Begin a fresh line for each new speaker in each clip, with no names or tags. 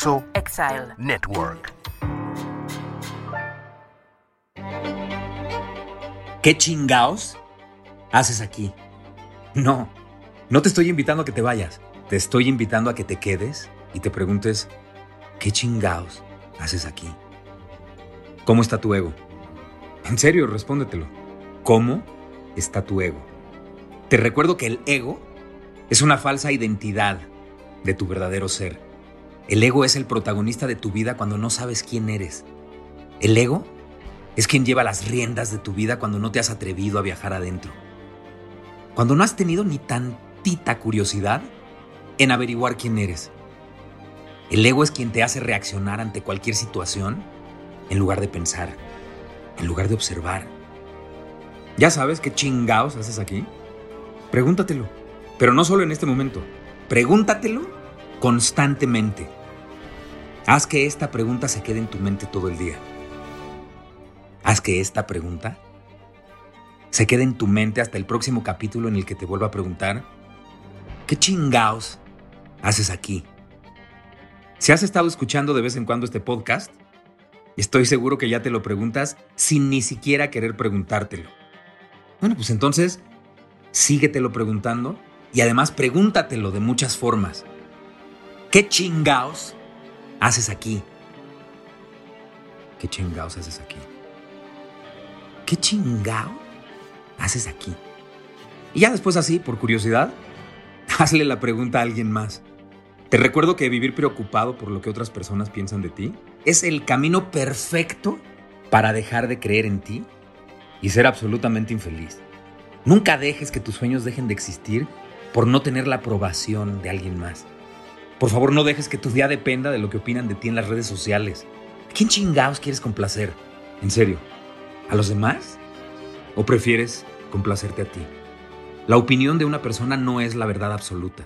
Dixo
Exile.
Network.
¿Qué chingaos haces aquí? No, no te estoy invitando a que te vayas. Te estoy invitando a que te quedes y te preguntes, ¿qué chingaos haces aquí? ¿Cómo está tu ego? En serio, respóndetelo. ¿Cómo está tu ego? Te recuerdo que el ego es una falsa identidad de tu verdadero ser. El ego es el protagonista de tu vida cuando no sabes quién eres. El ego es quien lleva las riendas de tu vida cuando no te has atrevido a viajar adentro. Cuando no has tenido ni tantita curiosidad en averiguar quién eres. El ego es quien te hace reaccionar ante cualquier situación en lugar de pensar, en lugar de observar. ¿Ya sabes qué chingaos haces aquí? Pregúntatelo, pero no solo en este momento. Pregúntatelo constantemente. Haz que esta pregunta se quede en tu mente todo el día. Haz que esta pregunta se quede en tu mente hasta el próximo capítulo en el que te vuelva a preguntar, ¿qué chingaos haces aquí? Si has estado escuchando de vez en cuando este podcast, estoy seguro que ya te lo preguntas sin ni siquiera querer preguntártelo. Bueno, pues entonces, síguetelo preguntando y además pregúntatelo de muchas formas. ¿Qué chingaos haces aquí? ¿Qué chingaos haces aquí? ¿Qué chingao haces aquí? Y ya después así, por curiosidad, hazle la pregunta a alguien más. Te recuerdo que vivir preocupado por lo que otras personas piensan de ti es el camino perfecto para dejar de creer en ti y ser absolutamente infeliz. Nunca dejes que tus sueños dejen de existir por no tener la aprobación de alguien más. Por favor, no dejes que tu día dependa de lo que opinan de ti en las redes sociales. ¿A quién chingados quieres complacer? En serio, ¿a los demás? ¿O prefieres complacerte a ti? La opinión de una persona no es la verdad absoluta.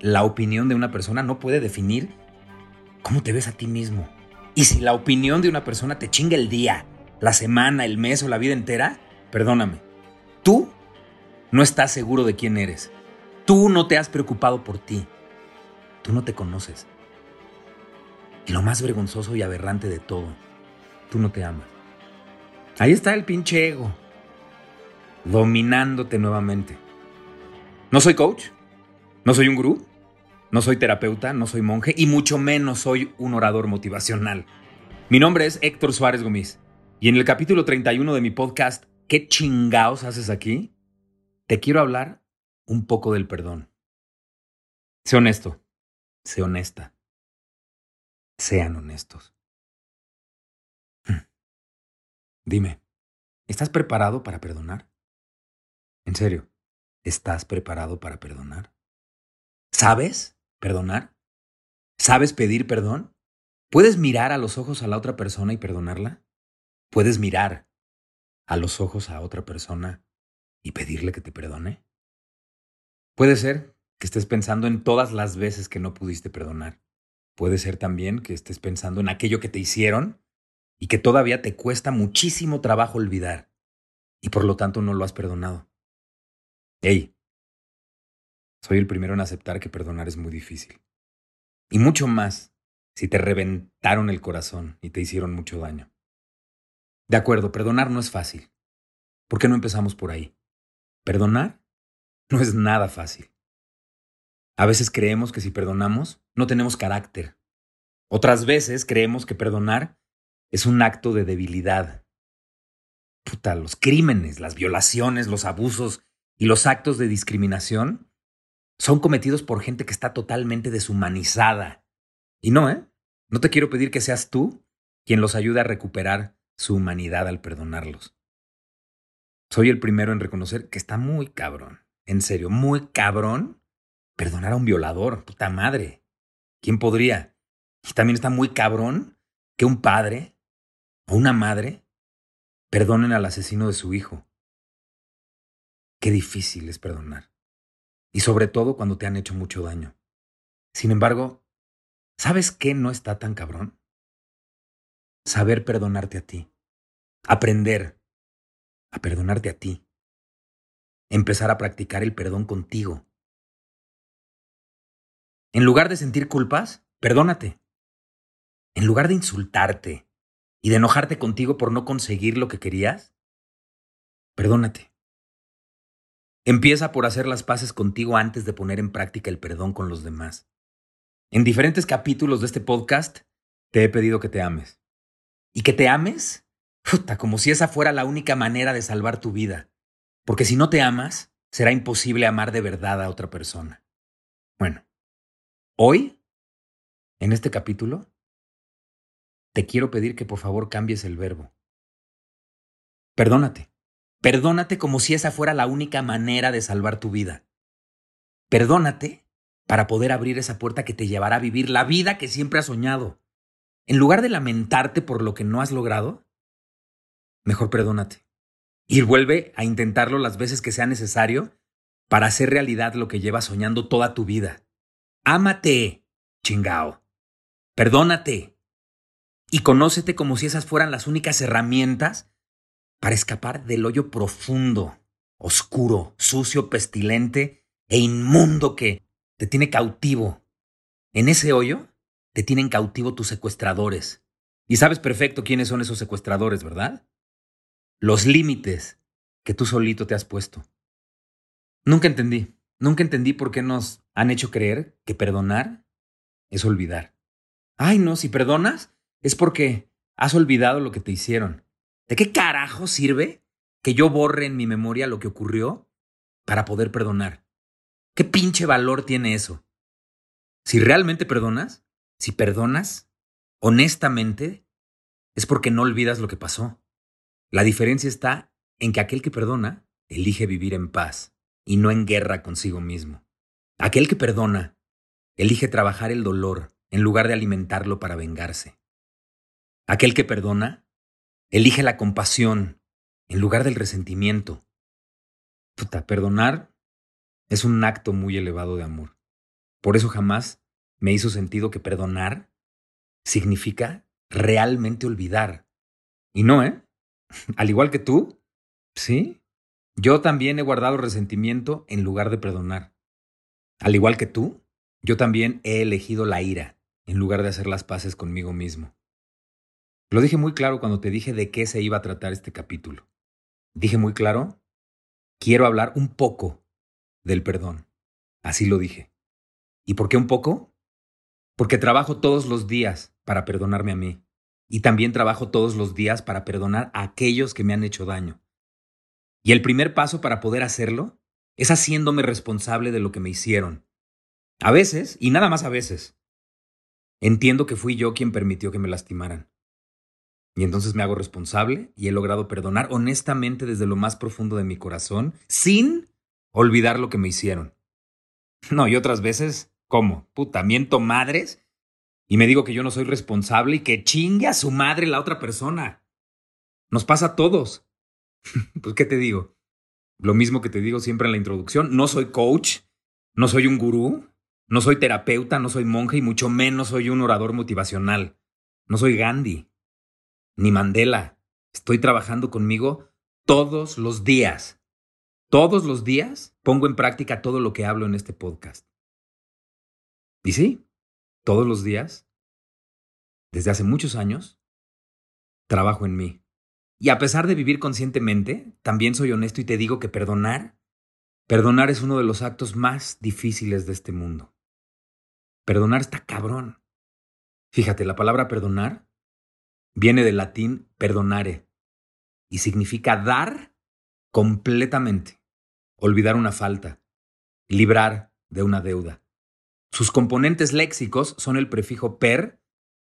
La opinión de una persona no puede definir cómo te ves a ti mismo. Y si la opinión de una persona te chinga el día, la semana, el mes o la vida entera, perdóname, tú no estás seguro de quién eres. Tú no te has preocupado por ti. Tú no te conoces. Y lo más vergonzoso y aberrante de todo, tú no te amas. Ahí está el pinche ego, dominándote nuevamente. No soy coach, no soy un gurú, no soy terapeuta, no soy monje y mucho menos soy un orador motivacional. Mi nombre es Héctor Suárez Gómez y en el capítulo 31 de mi podcast, ¿Qué chingaos haces aquí? Te quiero hablar un poco del perdón. Sé honesto, sé honesta. Sean honestos. Hmm. Dime, ¿estás preparado para perdonar? En serio, ¿estás preparado para perdonar? ¿Sabes perdonar? ¿Sabes pedir perdón? ¿Puedes mirar a los ojos a la otra persona y perdonarla? ¿Puedes mirar a los ojos a otra persona y pedirle que te perdone? Puede ser que estés pensando en todas las veces que no pudiste perdonar. Puede ser también que estés pensando en aquello que te hicieron y que todavía te cuesta muchísimo trabajo olvidar y por lo tanto no lo has perdonado. Hey, soy el primero en aceptar que perdonar es muy difícil. Y mucho más si te reventaron el corazón y te hicieron mucho daño. De acuerdo, perdonar no es fácil. ¿Por qué no empezamos por ahí? Perdonar no es nada fácil. A veces creemos que si perdonamos, no tenemos carácter. Otras veces creemos que perdonar es un acto de debilidad. Puta, los crímenes, las violaciones, los abusos y los actos de discriminación son cometidos por gente que está totalmente deshumanizada. Y no, ¿eh? No te quiero pedir que seas tú quien los ayude a recuperar su humanidad al perdonarlos. Soy el primero en reconocer que está muy cabrón, en serio, muy cabrón, perdonar a un violador, puta madre. ¿Quién podría? Y también está muy cabrón que un padre o una madre perdonen al asesino de su hijo. Qué difícil es perdonar. Y sobre todo cuando te han hecho mucho daño. Sin embargo, ¿sabes qué no está tan cabrón? Saber perdonarte a ti. Aprender a perdonarte a ti. Empezar a practicar el perdón contigo. En lugar de sentir culpas, perdónate. En lugar de insultarte y de enojarte contigo por no conseguir lo que querías, perdónate. Empieza por hacer las paces contigo antes de poner en práctica el perdón con los demás. En diferentes capítulos de este podcast te he pedido que te ames. Y que te ames, puta, como si esa fuera la única manera de salvar tu vida. Porque si no te amas, será imposible amar de verdad a otra persona. Bueno, hoy, en este capítulo, te quiero pedir que por favor cambies el verbo. Perdónate. Perdónate como si esa fuera la única manera de salvar tu vida. Perdónate para poder abrir esa puerta que te llevará a vivir la vida que siempre has soñado. En lugar de lamentarte por lo que no has logrado, mejor perdónate. Y vuelve a intentarlo las veces que sea necesario para hacer realidad lo que llevas soñando toda tu vida. Ámate, chingao. Perdónate. Y conócete como si esas fueran las únicas herramientas para escapar del hoyo profundo, oscuro, sucio, pestilente e inmundo que te tiene cautivo. En ese hoyo te tienen cautivo tus secuestradores. Y sabes perfecto quiénes son esos secuestradores, ¿verdad? Los límites que tú solito te has puesto. Nunca entendí, nunca entendí por qué nos han hecho creer que perdonar es olvidar. Ay, no, si perdonas es porque has olvidado lo que te hicieron. ¿De qué carajo sirve que yo borre en mi memoria lo que ocurrió para poder perdonar? ¿Qué pinche valor tiene eso? Si realmente perdonas, si perdonas, honestamente, es porque no olvidas lo que pasó. La diferencia está en que aquel que perdona elige vivir en paz y no en guerra consigo mismo. Aquel que perdona elige trabajar el dolor en lugar de alimentarlo para vengarse. Aquel que perdona elige la compasión en lugar del resentimiento. Puta, perdonar es un acto muy elevado de amor. Por eso jamás me hizo sentido que perdonar significa realmente olvidar. Y no, ¿eh? Al igual que tú, ¿sí? Yo también he guardado resentimiento en lugar de perdonar. Al igual que tú, yo también he elegido la ira en lugar de hacer las paces conmigo mismo. Lo dije muy claro cuando te dije de qué se iba a tratar este capítulo. Dije muy claro, quiero hablar un poco del perdón. Así lo dije. ¿Y por qué un poco? Porque trabajo todos los días para perdonarme a mí. Y también trabajo todos los días para perdonar a aquellos que me han hecho daño. Y el primer paso para poder hacerlo es haciéndome responsable de lo que me hicieron. A veces, y nada más a veces, entiendo que fui yo quien permitió que me lastimaran. Y entonces me hago responsable y he logrado perdonar honestamente desde lo más profundo de mi corazón, sin olvidar lo que me hicieron. No, y otras veces ¿Cómo? Puta, miento madres y me digo que yo no soy responsable y que chingue a su madre la otra persona. Nos pasa a todos. pues, ¿qué te digo? Lo mismo que te digo siempre en la introducción, no soy coach, no soy un gurú, no soy terapeuta, no soy monje y mucho menos soy un orador motivacional. No soy Gandhi, ni Mandela. Estoy trabajando conmigo todos los días. Todos los días pongo en práctica todo lo que hablo en este podcast. Y sí, todos los días, desde hace muchos años, trabajo en mí. Y a pesar de vivir conscientemente, también soy honesto y te digo que perdonar, perdonar es uno de los actos más difíciles de este mundo. Perdonar está cabrón. Fíjate, la palabra perdonar viene del latín perdonare y significa dar completamente, olvidar una falta, librar de una deuda. Sus componentes léxicos son el prefijo per,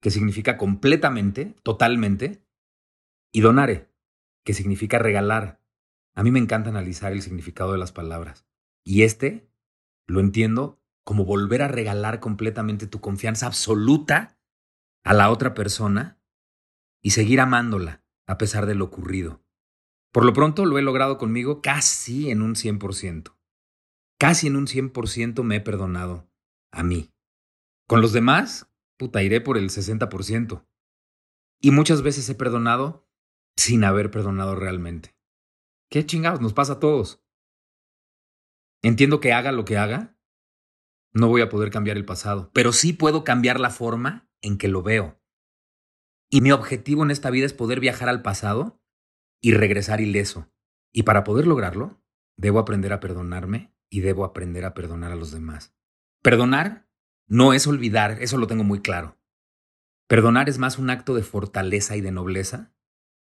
que significa completamente, totalmente, y donare, que significa regalar. A mí me encanta analizar el significado de las palabras. Y este lo entiendo como volver a regalar completamente tu confianza absoluta a la otra persona y seguir amándola a pesar de lo ocurrido. Por lo pronto lo he logrado conmigo casi en un 100%. Casi en un 100% me he perdonado a mí. Con los demás, puta, iré por el 60%. Y muchas veces he perdonado sin haber perdonado realmente. ¿Qué chingados nos pasa a todos? Entiendo que haga lo que haga, no voy a poder cambiar el pasado, pero sí puedo cambiar la forma en que lo veo. Y mi objetivo en esta vida es poder viajar al pasado y regresar ileso. Y para poder lograrlo, debo aprender a perdonarme y debo aprender a perdonar a los demás. Perdonar no es olvidar, eso lo tengo muy claro. Perdonar es más un acto de fortaleza y de nobleza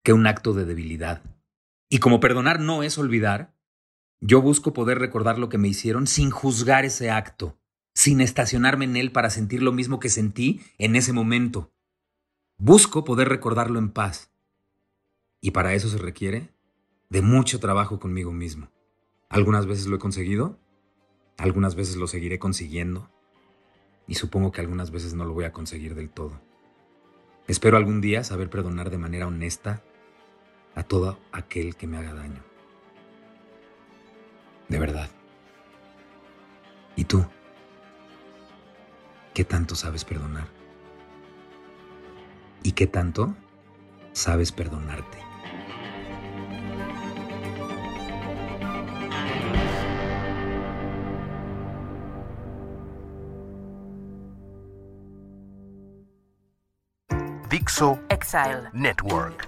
que un acto de debilidad. Y como perdonar no es olvidar, yo busco poder recordar lo que me hicieron sin juzgar ese acto, sin estacionarme en él para sentir lo mismo que sentí en ese momento. Busco poder recordarlo en paz. Y para eso se requiere de mucho trabajo conmigo mismo. Algunas veces lo he conseguido, algunas veces lo seguiré consiguiendo, y supongo que algunas veces no lo voy a conseguir del todo. Espero algún día saber perdonar de manera honesta a todo aquel que me haga daño. De verdad. ¿Y tú? ¿Qué tanto sabes perdonar? ¿Y qué tanto sabes perdonarte?
Dixo Exile Network.